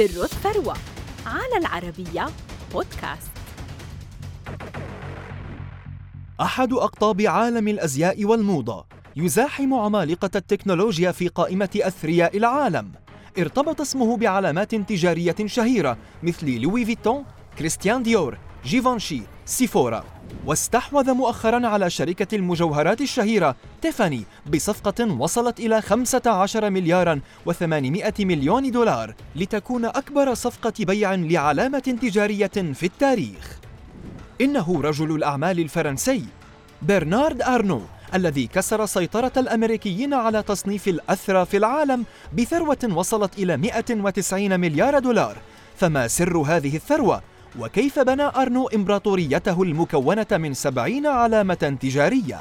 سر الثروة على العربية بودكاست. أحد أقطاب عالم الأزياء والموضة يزاحم عمالقة التكنولوجيا في قائمة أثرياء العالم. ارتبط اسمه بعلامات تجارية شهيرة مثل لوي فيتون، كريستيان ديور، جيفانشي، سيفورا. واستحوذ مؤخرا على شركة المجوهرات الشهيرة تيفاني بصفقة وصلت إلى 15 مليارا و800 مليون دولار لتكون أكبر صفقة بيع لعلامة تجارية في التاريخ إنه رجل الأعمال الفرنسي برنارد أرنو الذي كسر سيطرة الأمريكيين على تصنيف الأثرى في العالم بثروة وصلت إلى 190 مليار دولار فما سر هذه الثروة؟ وكيف بنى أرنو إمبراطوريته المكونة من سبعين علامة تجارية؟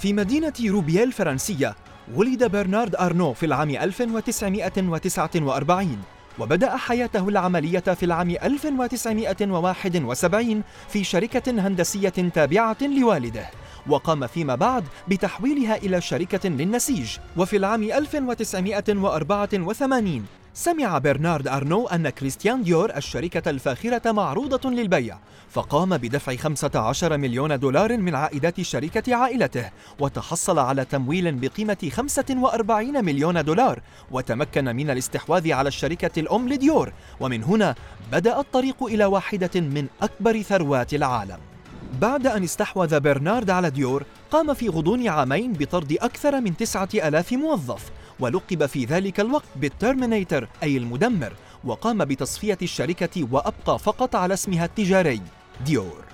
في مدينة روبييه الفرنسية ولد برنارد أرنو في العام 1949 وبدأ حياته العملية في العام 1971 في شركة هندسية تابعة لوالده وقام فيما بعد بتحويلها إلى شركة للنسيج وفي العام 1984 سمع برنارد أرنو أن كريستيان ديور الشركة الفاخرة معروضة للبيع فقام بدفع 15 مليون دولار من عائدات شركة عائلته وتحصل على تمويل بقيمة 45 مليون دولار وتمكن من الاستحواذ على الشركة الأم لديور ومن هنا بدأ الطريق إلى واحدة من أكبر ثروات العالم. بعد أن استحوذ برنارد على ديور قام في غضون عامين بطرد أكثر من تسعة ألاف موظف ولقب في ذلك الوقت بال Terminator أي المدمر وقام بتصفية الشركة وأبقى فقط على اسمها التجاري ديور.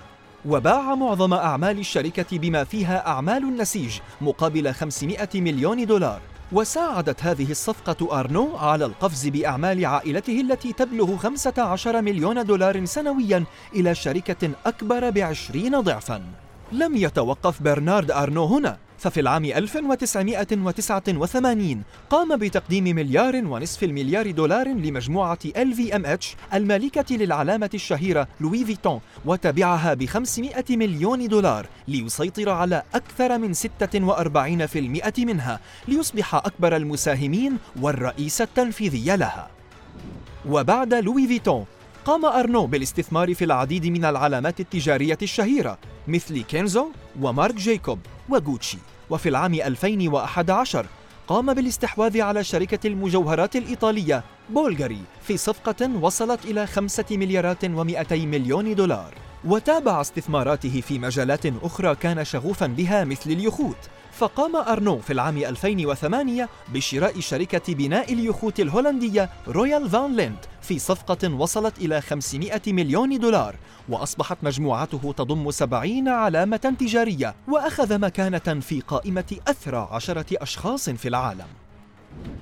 وباع معظم أعمال الشركة بما فيها أعمال النسيج مقابل 500 مليون دولار. وساعدت هذه الصفقة أرنو على القفز بأعمال عائلته التي تبلغ 15 مليون دولار سنويا إلى شركة أكبر بعشرين ضعفا. لم يتوقف برنارد أرنو هنا. ففي العام 1989 قام بتقديم مليار ونصف المليار دولار لمجموعة LVMH المالكة للعلامة الشهيرة لوي فيتون وتبعها ب 500 مليون دولار ليسيطر على أكثر من 46% منها ليصبح أكبر المساهمين والرئيس التنفيذي لها. وبعد لوي فيتون قام أرنو بالاستثمار في العديد من العلامات التجارية الشهيرة مثل كينزو ومارك جيكوب وغوتشي. وفي العام 2011 قام بالاستحواذ على شركة المجوهرات الإيطالية بولغاري في صفقة وصلت إلى خمسة مليارات ومئتي مليون دولار. وتابع استثماراته في مجالات أخرى كان شغوفا بها مثل اليخوت فقام أرنو في العام 2008 بشراء شركة بناء اليخوت الهولندية رويال فان لينت في صفقة وصلت إلى 500 مليون دولار وأصبحت مجموعته تضم 70 علامة تجارية وأخذ مكانة في قائمة أثرى عشرة أشخاص في العالم.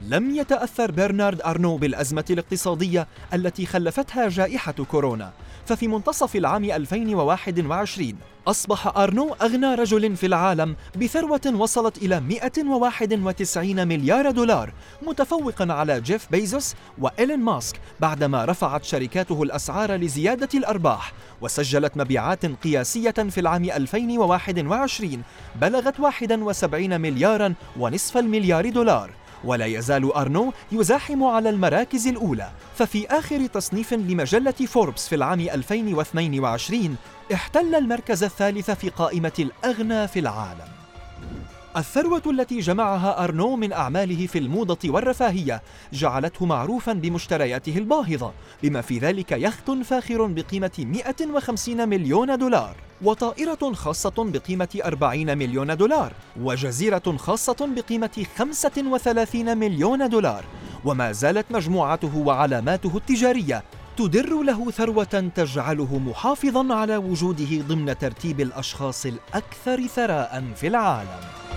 لم يتأثر برنارد أرنو بالأزمة الاقتصادية التي خلفتها جائحة كورونا. ففي منتصف العام 2021 أصبح أرنو أغنى رجل في العالم بثروة وصلت إلى 191 مليار دولار متفوقا على جيف بيزوس وإيلين ماسك بعدما رفعت شركاته الأسعار لزيادة الأرباح وسجلت مبيعات قياسية في العام 2021 بلغت 71 مليارا ونصف المليار دولار. ولا يزال أرنو يزاحم على المراكز الأولى. ففي آخر تصنيف لمجلة فوربس في العام 2022 احتل المركز الثالث في قائمة الأغنى في العالم. الثروة التي جمعها أرنو من أعماله في الموضة والرفاهية جعلته معروفا بمشترياته الباهظة بما في ذلك يخت فاخر بقيمة 150 مليون دولار. وطائرة خاصة بقيمة 40 مليون دولار وجزيرة خاصة بقيمة 35 مليون دولار وما زالت مجموعته وعلاماته التجارية تدر له ثروة تجعله محافظا على وجوده ضمن ترتيب الأشخاص الأكثر ثراء في العالم.